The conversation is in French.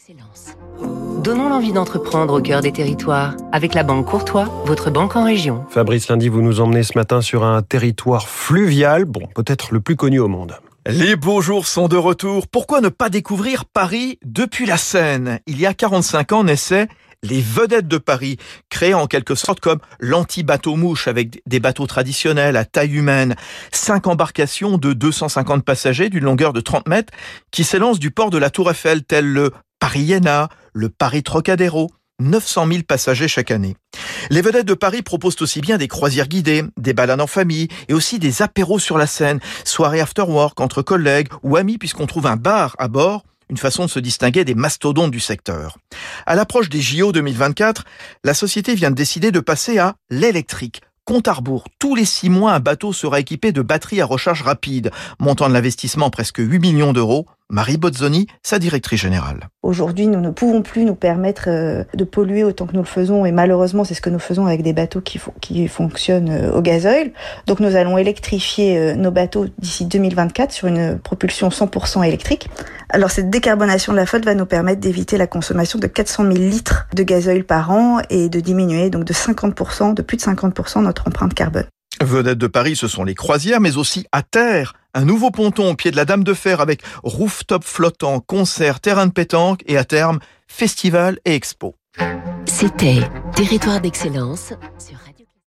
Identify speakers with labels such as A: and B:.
A: d'excellence. Donnons l'envie d'entreprendre au cœur des territoires avec la Banque Courtois, votre banque en région.
B: Fabrice Lundi, vous nous emmenez ce matin sur un territoire fluvial, bon, peut-être le plus connu au monde.
C: Les beaux jours sont de retour. Pourquoi ne pas découvrir Paris depuis la Seine? Il y a 45 ans naissait les vedettes de Paris, créées en quelque sorte comme l'anti-bateau-mouche avec des bateaux traditionnels à taille humaine, cinq embarcations de 250 passagers d'une longueur de 30 mètres qui s'élancent du port de la Tour Eiffel tel le Paris-Iéna, le Paris-Trocadéro, 900 000 passagers chaque année. Les vedettes de Paris proposent aussi bien des croisières guidées, des balades en famille et aussi des apéros sur la Seine, soirées after work entre collègues ou amis puisqu'on trouve un bar à bord une façon de se distinguer des mastodontes du secteur. À l'approche des JO 2024, la société vient de décider de passer à l'électrique. Compte à rebours, tous les six mois, un bateau sera équipé de batteries à recharge rapide, montant de l'investissement presque 8 millions d'euros, Marie Bozzoni, sa directrice générale.
D: Aujourd'hui, nous ne pouvons plus nous permettre euh, de polluer autant que nous le faisons, et malheureusement, c'est ce que nous faisons avec des bateaux qui, qui fonctionnent euh, au gazoil. Donc, nous allons électrifier euh, nos bateaux d'ici 2024 sur une propulsion 100% électrique. Alors, cette décarbonation de la flotte va nous permettre d'éviter la consommation de 400 000 litres de gazoil par an et de diminuer donc de 50%, de plus de 50% notre empreinte carbone.
C: Vedettes de Paris, ce sont les croisières, mais aussi à terre. Un nouveau ponton au pied de la Dame de Fer avec rooftop flottant, concert, terrain de pétanque et à terme, festival et expo.
A: C'était Territoire d'excellence sur